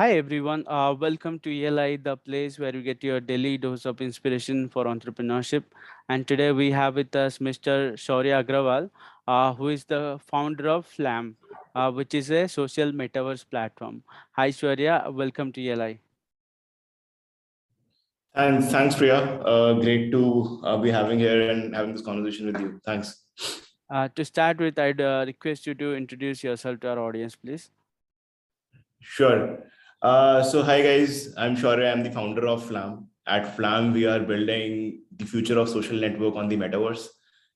Hi everyone, uh, welcome to ELI, the place where you get your daily dose of inspiration for entrepreneurship. And today we have with us Mr. Shaurya Agrawal, uh, who is the founder of Flam, uh, which is a social metaverse platform. Hi Shaurya, welcome to ELI. And thanks, Priya. Uh, great to uh, be having here and having this conversation with you. Thanks. Uh, to start with, I'd uh, request you to introduce yourself to our audience, please. Sure. Uh, so, hi guys. I'm Shaurya. I'm the founder of Flam. At Flam, we are building the future of social network on the metaverse.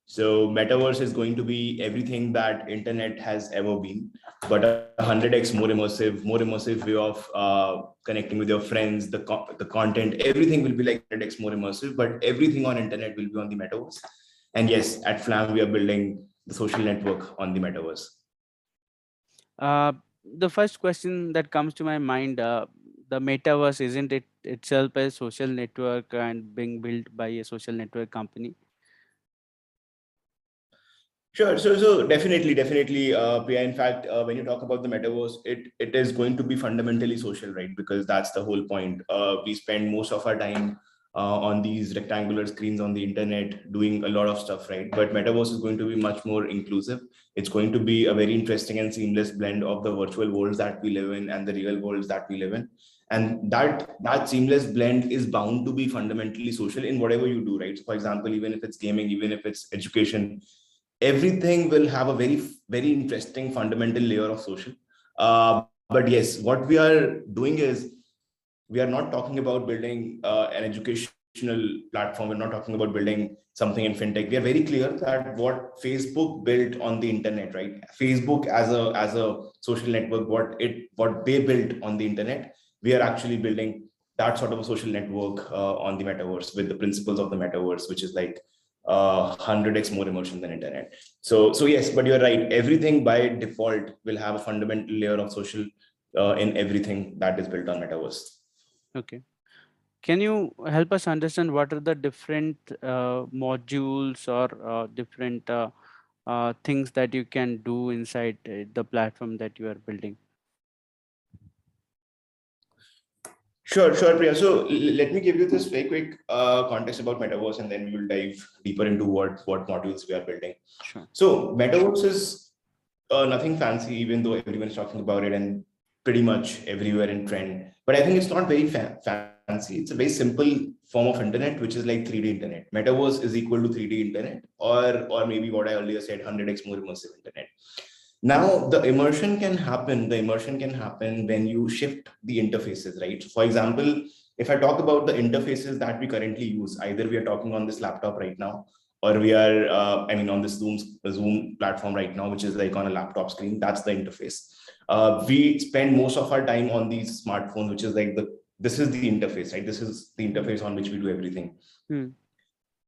So, metaverse is going to be everything that internet has ever been, but a hundred x more immersive, more immersive way of uh, connecting with your friends. The co- the content, everything will be like hundred x more immersive, but everything on internet will be on the metaverse. And yes, at Flam, we are building the social network on the metaverse. Uh, the first question that comes to my mind, uh, the metaverse, isn't it itself a social network and being built by a social network company? Sure. So, so definitely, definitely, uh, Priya. In fact, uh, when you talk about the metaverse, it it is going to be fundamentally social, right? Because that's the whole point. Uh, we spend most of our time uh, on these rectangular screens on the internet doing a lot of stuff, right? But metaverse is going to be much more inclusive. It's going to be a very interesting and seamless blend of the virtual worlds that we live in and the real worlds that we live in. And that that seamless blend is bound to be fundamentally social in whatever you do, right? So for example, even if it's gaming, even if it's education, everything will have a very very interesting fundamental layer of social uh, but yes what we are doing is we are not talking about building uh, an educational platform. We're not talking about building something in fintech. We are very clear that what facebook built on the internet right? Facebook as a as a social network what it what they built on the internet we are actually building that sort of a social network uh, on the metaverse with the principles of the metaverse which is like uh, 100x more immersion than internet. So so yes but you're right. Everything by default will have a fundamental layer of social uh, in everything that is built on metaverse Okay. Can you help us understand what are the different uh, modules or uh, different uh, uh, things that you can do inside uh, the platform that you are building? Sure, sure, Priya. So let me give you this very quick uh, context about metaverse, and then we will dive deeper into what what modules we are building. Sure. So metaverse is uh, nothing fancy, even though everyone is talking about it and pretty much everywhere in trend. But I think it's not very fa- fancy. It's a very simple form of internet, which is like 3D internet. Metaverse is equal to 3D internet, or or maybe what I earlier said, 100x more immersive internet. Now the immersion can happen. The immersion can happen when you shift the interfaces, right? For example, if I talk about the interfaces that we currently use, either we are talking on this laptop right now, or we are, uh, I mean, on this Zoom Zoom platform right now, which is like on a laptop screen. That's the interface. Uh, we spend most of our time on these smartphones, which is like the this is the interface, right? This is the interface on which we do everything. Hmm.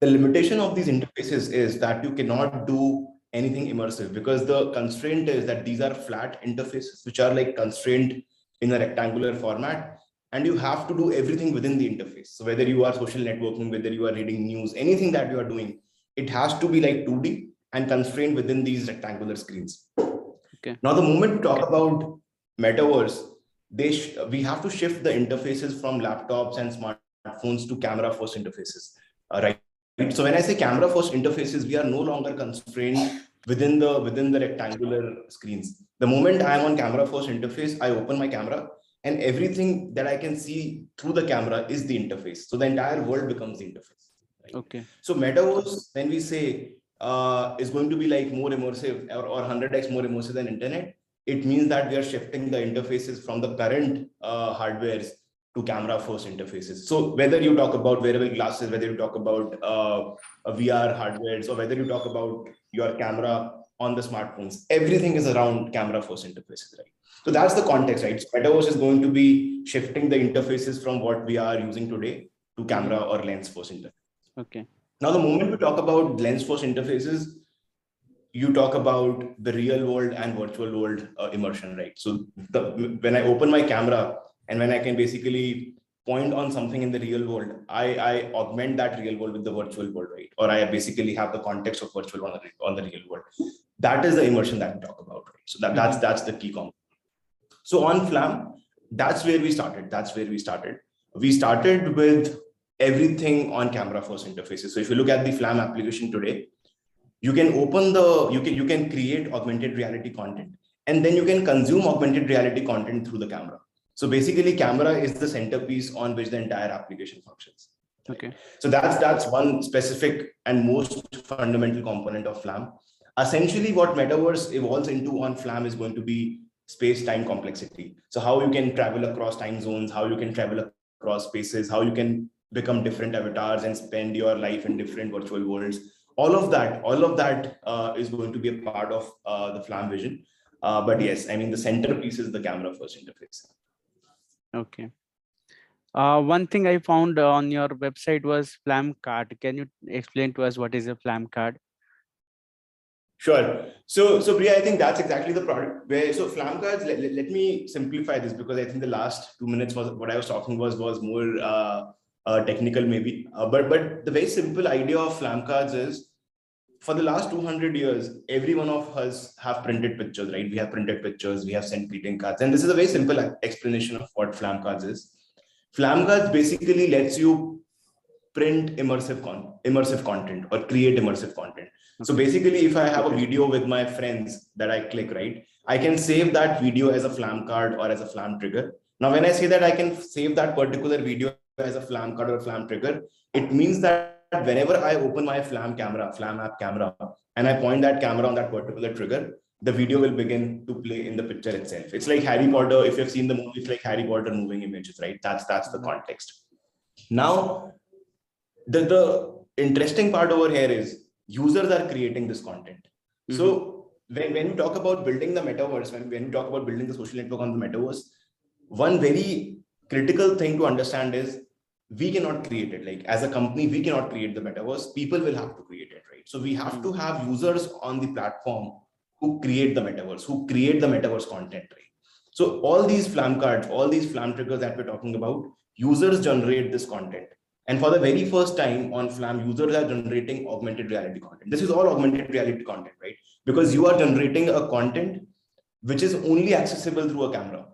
The limitation of these interfaces is that you cannot do anything immersive because the constraint is that these are flat interfaces which are like constrained in a rectangular format and you have to do everything within the interface so whether you are social networking whether you are reading news anything that you are doing it has to be like 2d and constrained within these rectangular screens Okay. now the moment we talk about metaverse they we have to shift the interfaces from laptops and smartphones to camera first interfaces uh, right Right? So when I say camera first interfaces, we are no longer constrained within the within the rectangular screens. The moment I am on camera first interface, I open my camera and everything that I can see through the camera is the interface. So the entire world becomes the interface. right? Okay. So metaverse, when we say uh, is going to be like more immersive or, or 100x more immersive than internet, it means that we are shifting the interfaces from the current uh, hardwares to camera first interfaces. So whether you talk about wearable glasses, whether you talk about uh, VR hardwares, or whether you talk about your camera on the smartphones, everything is around camera first interfaces, right? So that's the context, right? So Metaverse is going to be shifting the interfaces from what we are using today to camera or lens first interface. Okay. Now, the moment we talk about lens first interfaces, you talk about the real world and virtual world uh, immersion, right? So the, when I open my camera and when I can basically point on something in the real world, I, I augment that real world with the virtual world, right? Or I basically have the context of virtual on the, on the real world. That is the immersion that we talk about, right? So that, that's that's the key component. So on Flam, that's where we started. That's where we started. We started with everything on camera first interfaces. So if you look at the Flam application today, you can open the you can you can create augmented reality content and then you can consume augmented reality content through the camera. So basically, camera is the centerpiece on which the entire application functions. Okay. So that's that's one specific and most fundamental component of Flam. Essentially, what metaverse evolves into on Flam is going to be space-time complexity. So how you can travel across time zones, how you can travel across spaces, how you can become different avatars and spend your life in different virtual worlds. All of that, all of that uh, is going to be a part of uh, the Flam vision. Uh, but yes, I mean the centerpiece is the camera first interface. Okay. Uh, one thing I found on your website was Flam card. Can you explain to us what is a Flam card? Sure. So, so Priya, I think that's exactly the product where, so Flam cards, let, let, let, me simplify this because I think the last two minutes was what I was talking was, was more uh, uh, technical maybe. Uh, but, but the very simple idea of Flam cards is for the last 200 years, every one of us have printed pictures, right? We have printed pictures, we have sent greeting cards. And this is a very simple explanation of what Flam cards is. Flam cards basically lets you print immersive con immersive content or create immersive content. So basically, if I have a video with my friends that I click, right, I can save that video as a Flam card or as a Flam trigger. Now, when I say that I can save that particular video as a Flam card or Flam trigger, it means that whenever I open my Flam camera, Flam app camera, and I point that camera on that particular trigger, the video will begin to play in the picture itself. It's like Harry Potter. If you've seen the movie, it's like Harry Potter moving images, right? That's that's the context. Now, the, the interesting part over here is users are creating this content. Mm-hmm. So when, when you talk about building the metaverse, when, when you talk about building the social network on the metaverse, one very critical thing to understand is we cannot create it. Like as a company, we cannot create the metaverse. People will have to create it, right? So we have to mm-hmm. have users on the platform who create the metaverse, who create the metaverse content, right? So all these flam cards, all these flam triggers that we're talking about, users generate this content. And for the very first time on Flam, users are generating augmented reality content. This is all augmented reality content, right? Because you are generating a content which is only accessible through a camera.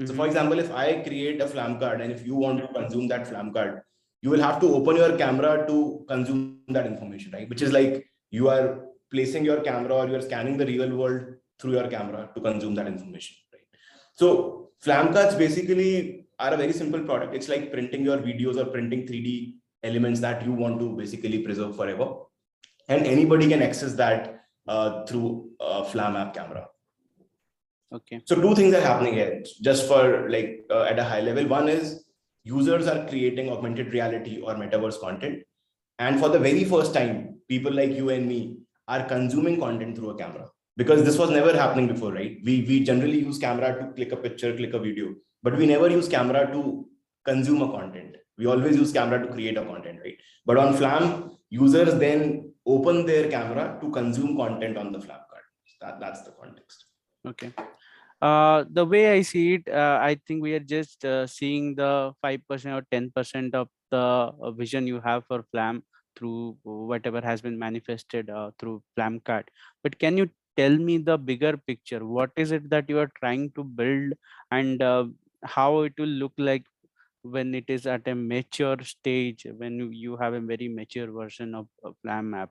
Mm-hmm. So for example, if I create a Flam card and if you want to consume that Flam card, you will have to open your camera to consume that information, right? Which is like you are placing your camera or you're scanning the real world through your camera to consume that information, right? So Flam cards basically are a very simple product. It's like printing your videos or printing 3D elements that you want to basically preserve forever. And anybody can access that uh, through a Flam app camera. Okay. So two things are happening here, just for like uh, at a high level. One is users are creating augmented reality or metaverse content. And for the very first time, people like you and me are consuming content through a camera because this was never happening before, right? We, we generally use camera to click a picture, click a video but we never use camera to consume a content. We always use camera to create a content, right? But on Flam, users then open their camera to consume content on the Flam card. That, that's the context. Okay. Uh, the way I see it, uh, I think we are just uh, seeing the 5% or 10% of the uh, vision you have for Flam through whatever has been manifested uh, through Flam card. But can you tell me the bigger picture? What is it that you are trying to build and how it will look like when it is at a mature stage when you have a very mature version of a Flam app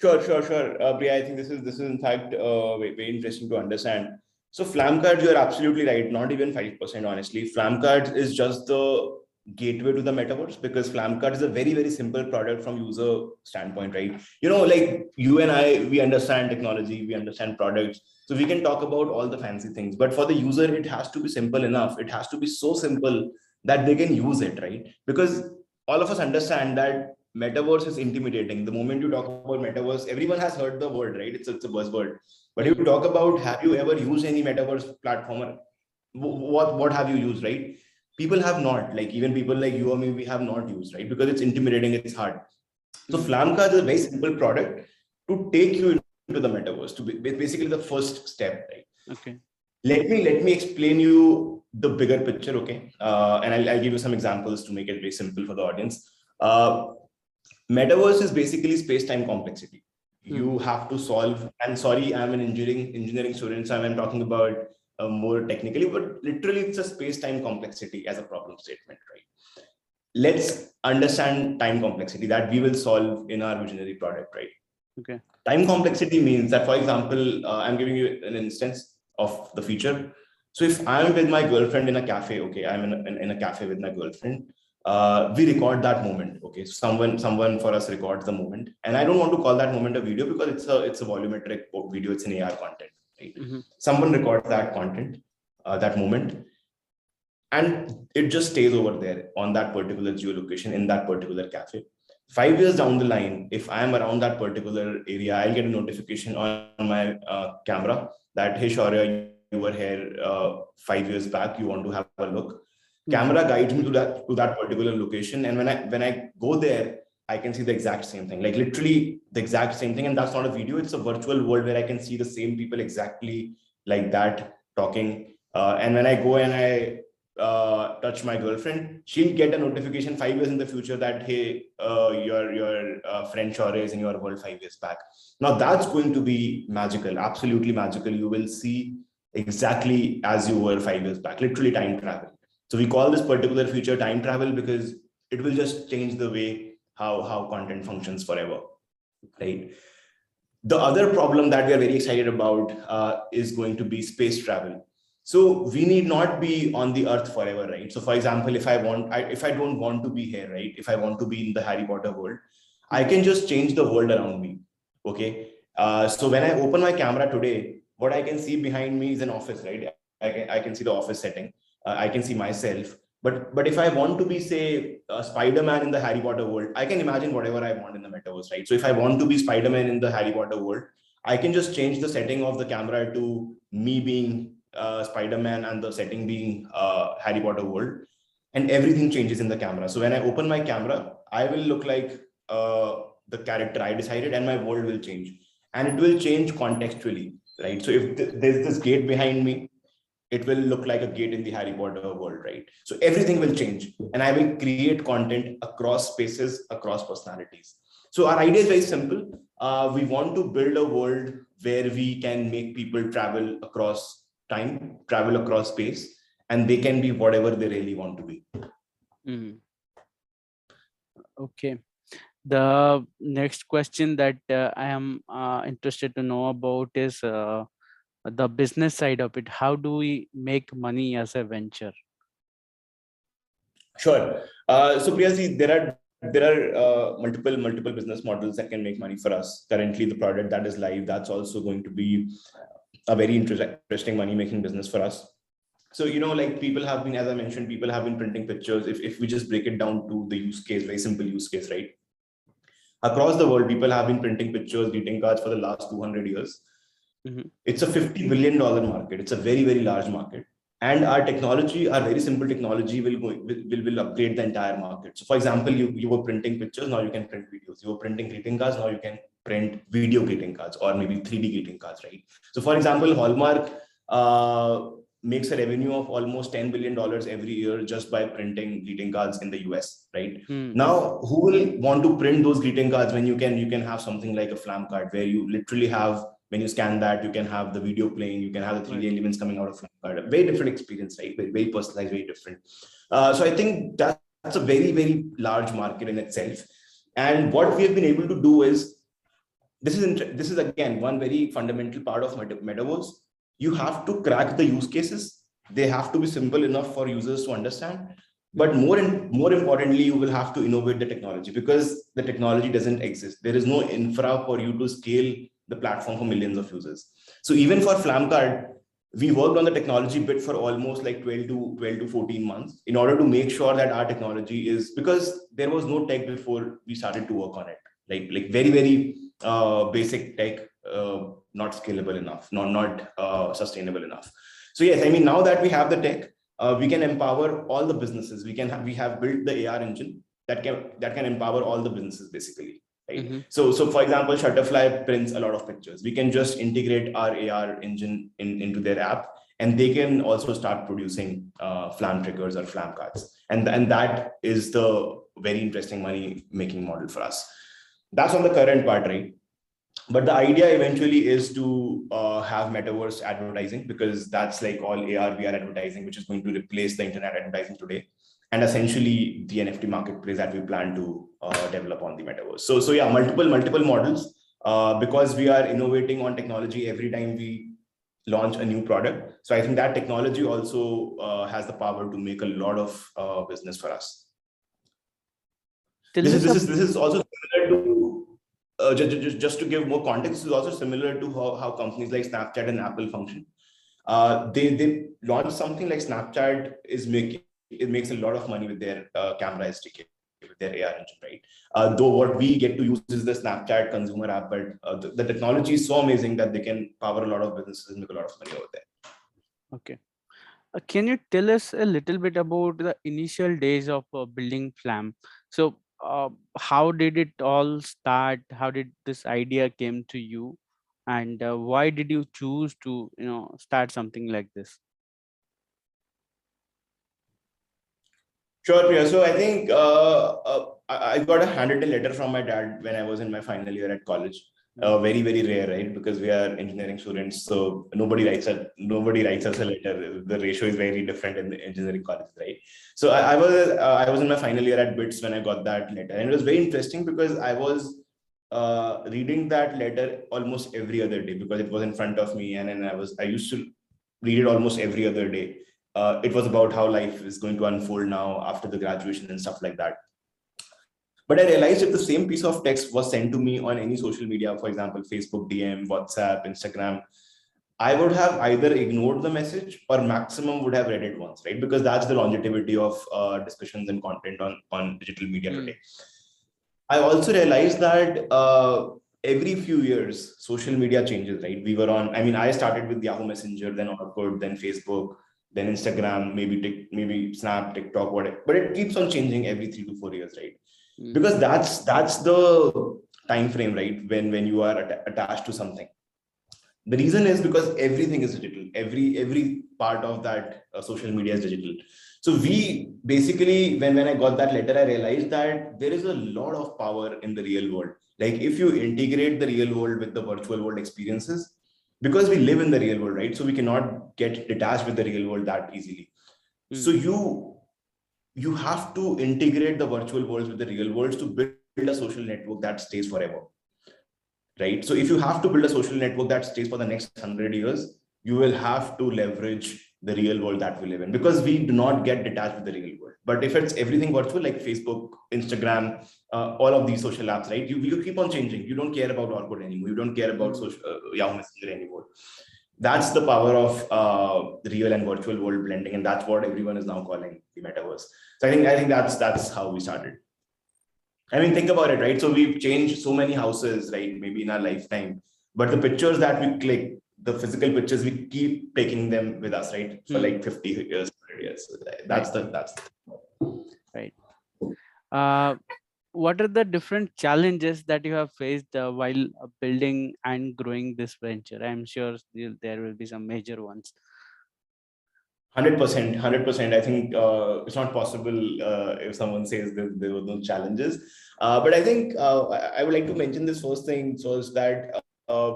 sure sure sure. Uh, Priya, i think this is this is in fact uh, very, very interesting to understand. So flam cards you're absolutely right. Not even 5% honestly. Flam cards is just the gateway to the metaverse because Flamcard is a very very simple product from user standpoint right? You know like you and i we understand technology we understand products. So we can talk about all the fancy things. But for the user it has to be simple enough. It has to be so simple that they can use it right? Because all of us understand that metaverse is intimidating. The moment you talk about metaverse everyone has heard the word right? It's, it's a buzzword. But if you talk about have you ever used any metaverse platform what what have you used right? People have not. Like even people like you or me we have not used right? Because it's intimidating it's hard. So flamcard is a very simple product to take you into the metaverse to be basically the first step right? Okay. Let me let me explain you the bigger picture okay? Uh, and I'll, I'll give you some examples to make it very simple for the audience. Uh, metaverse is basically space-time complexity hmm. you have to solve and sorry i'm an engineering engineering student so i'm talking about uh, more technically, but literally it's a space-time complexity as a problem statement, right? Let's understand time complexity that we will solve in our visionary product, right? Okay. Time complexity means that, for example, uh, I'm giving you an instance of the feature. So if I'm with my girlfriend in a cafe, okay, I'm in a, in a cafe with my girlfriend, uh, we record that moment. Okay, so someone someone for us records the moment, and I don't want to call that moment a video because it's a it's a volumetric video. It's an AR content, right? Mm-hmm. Someone records that content, uh, that moment, and it just stays over there on that particular geolocation in that particular cafe. Five years down the line, if I am around that particular area, I'll get a notification on my uh, camera that hey Shaurya, you were here uh, five years back. You want to have a look camera guides me to that to that particular location and when i when i go there i can see the exact same thing. Like literally the exact same thing and that's not a video it's a virtual world where i can see the same people exactly like that talking. Uh, and when i go and i uh, touch my girlfriend she'll get a notification five years in the future that hey uh, your your uh, friend Shaurya is in your world five years back. Now that's going to be magical absolutely magical. You will see exactly as you were five years back literally time travel so we call this particular feature time travel because it will just change the way how, how content functions forever, right? The other problem that we are very excited about uh, is going to be space travel. So we need not be on the earth forever, right? So for example, if I want, I, if I don't want to be here, right? If I want to be in the Harry Potter world, I can just change the world around me, okay? Uh, so when I open my camera today, what I can see behind me is an office, right? I can, I can see the office setting I can see myself. But but if I want to be say a Spider-Man in the Harry Potter world, I can imagine whatever I want in the metaverse, right? So if I want to be Spider-Man in the Harry Potter world, I can just change the setting of the camera to me being uh, Spider-Man and the setting being uh, Harry Potter world, and everything changes in the camera. So when I open my camera, I will look like uh, the character I decided, and my world will change, and it will change contextually, right? So if th- there's this gate behind me, it will look like a gate in the Harry Potter world, right? So everything will change, and I will create content across spaces, across personalities. So our idea is very simple. Uh, we want to build a world where we can make people travel across time, travel across space, and they can be whatever they really want to be. Mm. Okay. The next question that uh, I am uh, interested to know about is uh, the business side of it how do we make money as a venture? Sure. Uh, so Priya ji, there are there are uh, multiple multiple business models that can make money for us. Currently the product that is live that's also going to be a very interesting money making business for us. So you know like people have been as i mentioned people have been printing pictures. If, if we just break it down to the use case very simple use case right? Across the world people have been printing pictures greeting cards for the last 200 years Mm-hmm. It's a $50 billion market. It's a very, very large market. And our technology, our very simple technology will go will, will upgrade the entire market. So for example, you, you were printing pictures, now you can print videos. You were printing greeting cards, now you can print video greeting cards or maybe 3D greeting cards, right? So for example, Hallmark uh, makes a revenue of almost $10 billion every year just by printing greeting cards in the US, right? Hmm. Now, who will want to print those greeting cards when you can you can have something like a flam card where you literally have when you scan that, you can have the video playing, you can have the 3D right. elements coming out of. A very different experience, right? Very, very personalized, very different. Uh, so I think that, that's a very, very large market in itself. And what we have been able to do is this is this is again one very fundamental part of metaverse. You have to crack the use cases. They have to be simple enough for users to understand. But more and more importantly, you will have to innovate the technology because the technology doesn't exist. There is no infra for you to scale the platform for millions of users. So even for Flamcard, we worked on the technology bit for almost like 12 to 12 to 14 months in order to make sure that our technology is because there was no tech before we started to work on it. Like like very very uh, basic tech uh, not scalable enough not not uh, sustainable enough. So yes i mean now that we have the tech uh, we can empower all the businesses. We can have, we have built the ar engine that can that can empower all the businesses basically right? Mm-hmm. so so for example shutterfly prints a lot of pictures. We can just integrate our ar engine in, into their app and they can also start producing uh, flam triggers or flam cards. And and that is the very interesting money making model for us. That's on the current part right? But the idea eventually is to uh, have metaverse advertising because that's like all AR VR advertising, which is going to replace the internet advertising today, and essentially the NFT marketplace that we plan to uh, develop on the metaverse. So so yeah, multiple multiple models uh, because we are innovating on technology every time we launch a new product. So I think that technology also uh, has the power to make a lot of uh, business for us. This is, this is this is also similar to uh, just, just, just to give more context, this is also similar to how, how companies like Snapchat and Apple function. Uh, they they launch something like Snapchat is making it makes a lot of money with their uh, camera SDK with their AR engine, right? Uh, though what we get to use is the Snapchat consumer app, but uh, the, the, technology is so amazing that they can power a lot of businesses and make a lot of money over there. Okay. Uh, can you tell us a little bit about the initial days of uh, building Flam? So, uh, how did it all start? How did this idea came to you? And uh, why did you choose to, you know, start something like this? Sure, Priya. So I think uh, uh, I got a handwritten letter from my dad when I was in my final year at college. Uh, very very rare, right? Because we are engineering students, so nobody writes a nobody writes us a letter. The ratio is very different in the engineering college, right? So I, I was uh, I was in my final year at BITS when I got that letter, and it was very interesting because I was uh, reading that letter almost every other day because it was in front of me, and then I was I used to read it almost every other day uh, it was about how life is going to unfold now after the graduation and stuff like that. But I realized if the same piece of text was sent to me on any social media, for example, Facebook DM, WhatsApp, Instagram, I would have either ignored the message or maximum would have read it once, right? Because that's the longevity of uh, discussions and content on, on digital media mm. today. I also realized that uh, every few years, social media changes, right? We were on, I mean, I started with Yahoo Messenger, then Orkut, then Facebook, then Instagram, maybe tick, maybe Snap, TikTok, whatever. But it keeps on changing every three to four years, right? Mm-hmm. Because that's that's the time frame, right? When when you are at- attached to something. The reason is because everything is digital. Every every part of that uh, social media is digital. So we basically, when when I got that letter, I realized that there is a lot of power in the real world. Like if you integrate the real world with the virtual world experiences, because we live in the real world right? So we cannot get detached with the real world that easily. Mm. so you you have to integrate the virtual worlds with the real worlds to build a social network that stays forever right? So if you have to build a social network that stays for the next 100 years you will have to leverage the real world that we live in because we do not get detached with the real world. But if it's everything virtual, like Facebook, Instagram, uh, all of these social apps, right? You, you keep on changing. You don't care about Orkut anymore. You don't care about social, uh, Yahoo Messenger anymore. That's the power of uh, the real and virtual world blending, and that's what everyone is now calling the metaverse. So I think I think that's that's how we started. I mean, think about it, right? So we've changed so many houses, right? Maybe in our lifetime, but the pictures that we click the physical pictures we keep taking them with us right? For mm. like 50 years years. That's the that's the... right. Uh, what are the different challenges that you have faced uh, while uh, building and growing this venture? I'm sure there will be some major ones. 100% 100% i think uh, it's not possible uh, if someone says that there were no challenges. Uh, but i think uh, i would like to mention this first thing so is that uh,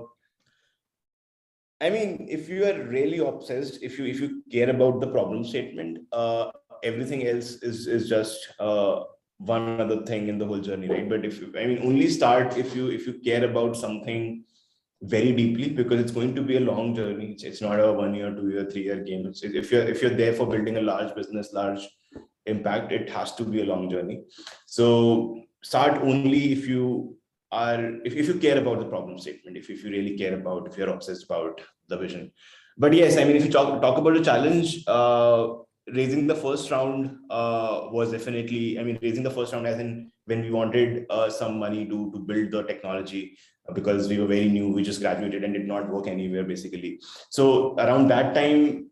I mean, if you are really obsessed, if you if you care about the problem statement, uh, everything else is is just uh, one other thing in the whole journey, right? But if you, I mean, only start if you if you care about something very deeply because it's going to be a long journey. It's, it's not a one year, two year, three year game. It's, if you're if you're there for building a large business, large impact, it has to be a long journey. So start only if you are if, if you care about the problem statement if, if you really care about if you're obsessed about the vision. But yes i mean if you talk talk about a challenge uh, raising the first round uh, was definitely i mean raising the first round as in when we wanted uh, some money to to build the technology because we were very new we just graduated and did not work anywhere basically. So around that time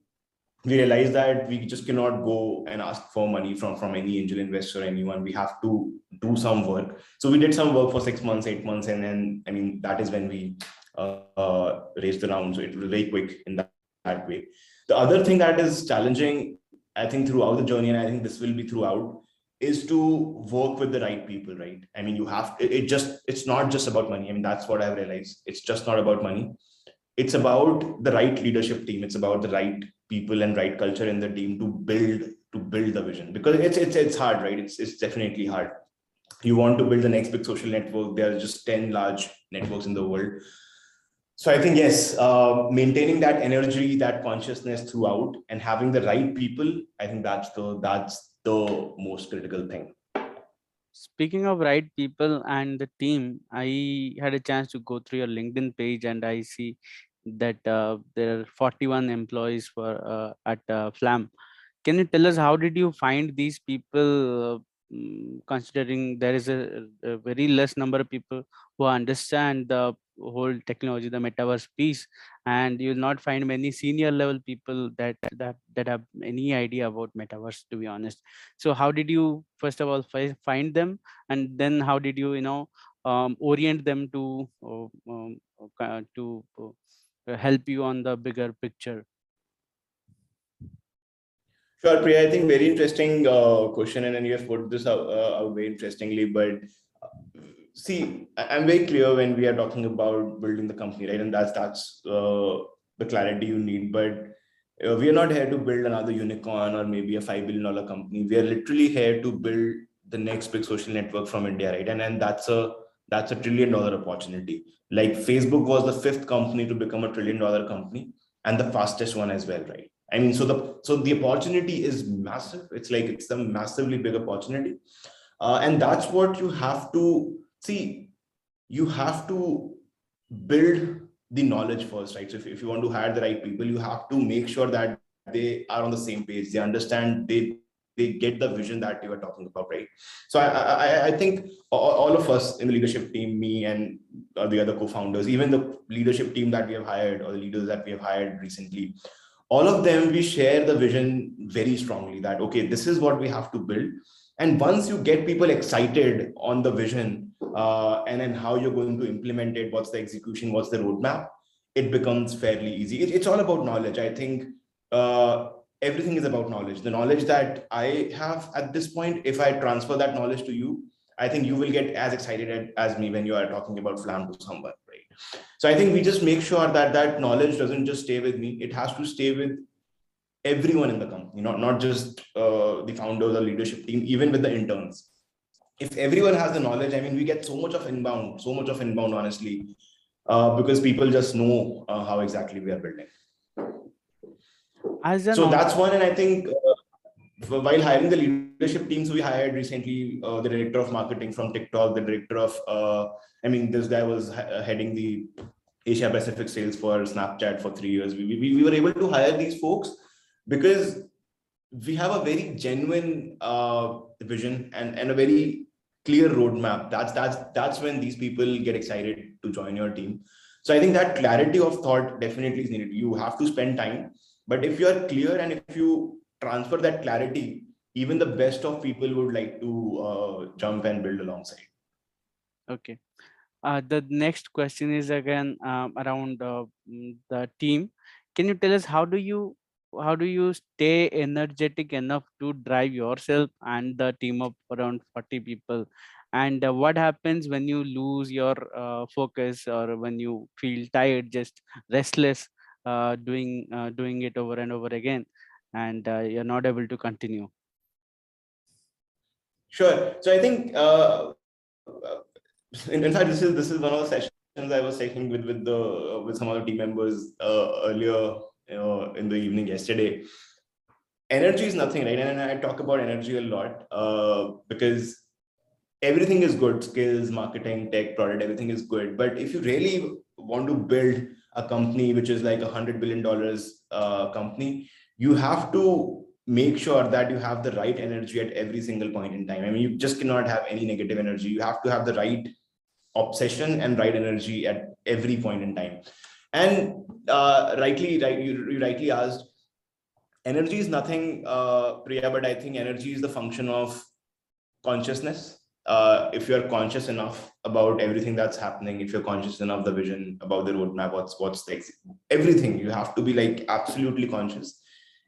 we realized that we just cannot go and ask for money from from any angel investor or anyone we have to do some work so we did some work for six months eight months and then i mean that is when we uh, uh, raised the round so it was very quick in that, that way the other thing that is challenging i think throughout the journey and i think this will be throughout is to work with the right people, right? I mean, you have it, it just it's not just about money. I mean, that's what I've realized. It's just not about money. It's about the right leadership team. It's about the right people and right culture in the team to build to build the vision because it's it's it's hard, right? It's it's definitely hard. You want to build the next big social network. There are just 10 large networks in the world. So I think yes, uh, maintaining that energy, that consciousness throughout, and having the right people, I think that's the that's the most critical thing. Speaking of right people and the team, I had a chance to go through your LinkedIn page and I see that uh, there are 41 employees for uh, at uh, Flam. Can you tell us how did you find these people? Mm, considering there is a, a very less number of people who understand the whole technology, the metaverse piece, and you'll not find many senior level people that that that have any idea about metaverse. To be honest, so how did you first of all fi- find them, and then how did you you know um, orient them to um, to help you on the bigger picture? Sure, Priya. I think very interesting uh, question, and then you have put this out, uh, out very interestingly. But uh, see, I'm very clear when we are talking about building the company, right? And that's that's uh, the clarity you need. But uh, we are not here to build another unicorn or maybe a five billion dollar company. We are literally here to build the next big social network from India, right? And and that's a that's a trillion dollar opportunity. Like Facebook was the fifth company to become a trillion dollar company and the fastest one as well, right? I mean, so the so the opportunity is massive. It's like it's a massively big opportunity, uh, and that's what you have to see. You have to build the knowledge first, right? So if, if you want to hire the right people, you have to make sure that they are on the same page. They understand. They they get the vision that you are talking about, right? So I I, I think all, all of us in the leadership team, me and uh, the other co-founders, even the leadership team that we have hired or the leaders that we have hired recently all of them we share the vision very strongly that okay this is what we have to build. And once you get people excited on the vision uh, and then how you're going to implement it what's the execution what's the roadmap it becomes fairly easy. It, it's all about knowledge. I think uh, everything is about knowledge. The knowledge that i have at this point if i transfer that knowledge to you i think you will get as excited as me when you are talking about flam to someone right? So i think we just make sure that that knowledge doesn't just stay with me. It has to stay with everyone in the company not not just uh, the founders or leadership team even with the interns. If everyone has the knowledge i mean we get so much of inbound so much of inbound honestly uh, because people just know uh, how exactly we are building As an so en- that's one and i think uh, while hiring the leadership teams we hired recently uh, the director of marketing from tiktok the director of uh, i mean this guy was uh, heading the asia pacific sales for snapchat for three years. We, we, we were able to hire these folks because we have a very genuine uh, vision and, and a very clear roadmap. That's that's that's when these people get excited to join your team. So i think that clarity of thought definitely is needed. You have to spend time but if you are clear and if you transfer that clarity, even the best of people would like to uh, jump and build alongside. Okay. Uh, the next question is again um, around uh, the team. Can you tell us how do you how do you stay energetic enough to drive yourself and the team of around 40 people? And uh, what happens when you lose your uh, focus or when you feel tired, just restless, uh, doing uh, doing it over and over again, and uh, you're not able to continue? Sure. So I think, uh, uh, in, in fact, this is this is one of the sessions I was taking with with the with some other team members earlier uh, in the evening yesterday. Energy is nothing, right? And I talk about energy a lot because everything is good skills marketing tech product everything is good but if you really want to build a company which is like a hundred billion dollars uh, company you have to make sure that you have the right energy at every single point in time. I mean you just cannot have any negative energy. You have to have the right obsession and right energy at every point in time. And uh, rightly right you, you rightly asked energy is nothing uh, priya but i think energy is the function of consciousness uh, if you're conscious enough about everything that's happening, if you're conscious enough the vision about the roadmap, what's what's the everything, you have to be like absolutely conscious,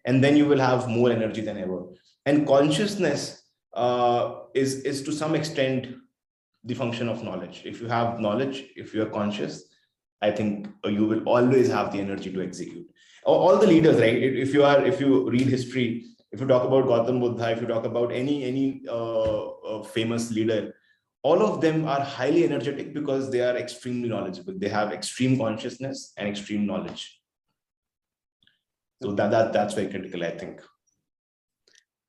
and then you will have more energy than ever. And consciousness uh, is is to some extent the function of knowledge. If you have knowledge, if you are conscious, I think you will always have the energy to execute. All the leaders, right? If you are, if you read history, if you talk about Gautam Buddha, if you talk about any any uh, uh, famous leader, all of them are highly energetic because they are extremely knowledgeable. They have extreme consciousness and extreme knowledge. So that, that that's very critical, I think.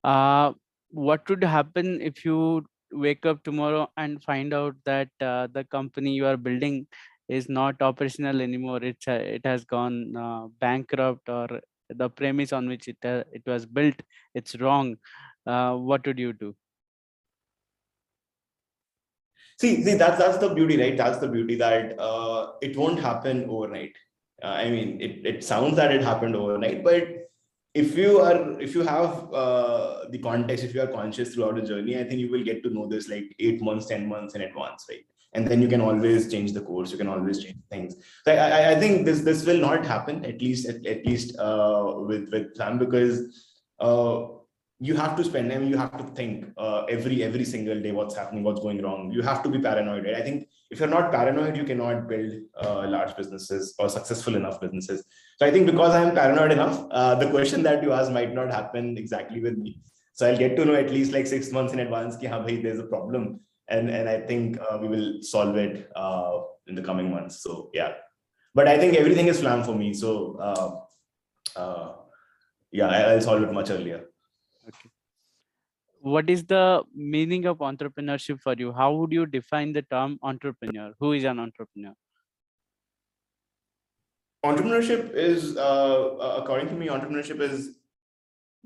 Uh, what would happen if you wake up tomorrow and find out that uh, the company you are building is not operational anymore? It's uh, it has gone uh, bankrupt, or the premise on which it uh, it was built it's wrong. Uh, what would you do? See, see, that's that's the beauty, right? That's the beauty that uh, it won't happen overnight. Uh, I mean, it, it sounds that it happened overnight, but if you are if you have uh, the context, if you are conscious throughout the journey, I think you will get to know this like eight months, ten months in advance, right? And then you can always change the course. You can always change things. So I, I, I think this this will not happen at least at, at least uh, with with Sam because uh, you have to spend time you have to think uh, every every single day what's happening what's going wrong you have to be paranoid right? i think if you're not paranoid you cannot build uh, large businesses or successful enough businesses so i think because i'm paranoid enough uh, the question that you ask might not happen exactly with me so i'll get to know at least like six months in advance ki, bhai, there's a problem and and i think uh, we will solve it uh, in the coming months so yeah but i think everything is flam for me so uh, yeah I- i'll solve it much earlier Okay. What is the meaning of entrepreneurship for you? How would you define the term entrepreneur? Who is an entrepreneur? entrepreneurship is uh, uh, according to me entrepreneurship is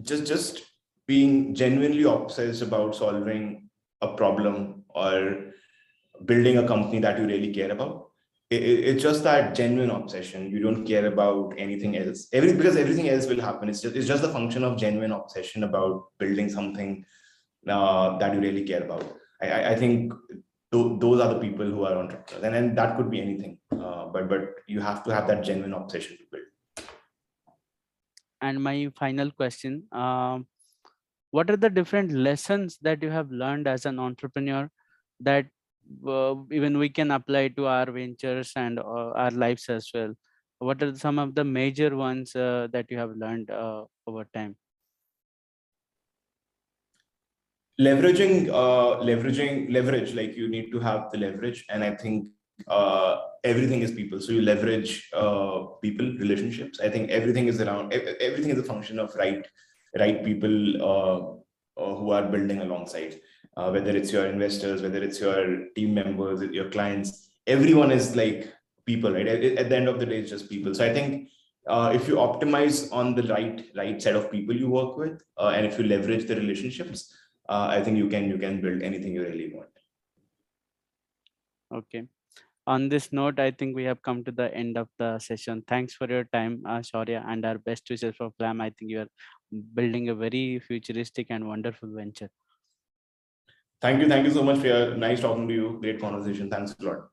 just just being genuinely obsessed about solving a problem or building a company that you really care about. It, it- it's just that genuine obsession. You don't care about anything else. Every because everything else will happen. It's just it's just a function of genuine obsession about building something uh, that you really care about. I i, think tho- those are the people who are entrepreneurs. And then that could be anything uh, but but you have to have that genuine obsession to build. And my final question, um, what are the different lessons that you have learned as an entrepreneur that uh, even we can apply to our ventures and uh, our lives as well? What are some of the major ones uh, that you have learned uh, over time? leveraging uh leveraging leverage like you need to have the leverage and i think uh everything is people so you leverage people relationships i think everything is around everything is a function of right right people who are building alongside uh, whether it's your investors whether it's your team members your clients everyone is like people right at, at the end of the day it's just people so i think uh, if you optimize on the right right set of people you work with uh, and if you leverage the relationships uh, I think you can you can build anything you really want. Okay. On this note, I think we have come to the end of the session. Thanks for your time, uh, and our best wishes for Flam. I think you are building a very futuristic and wonderful venture. Thank you, thank you so much for your nice talking to you. Great conversation. Thanks a lot.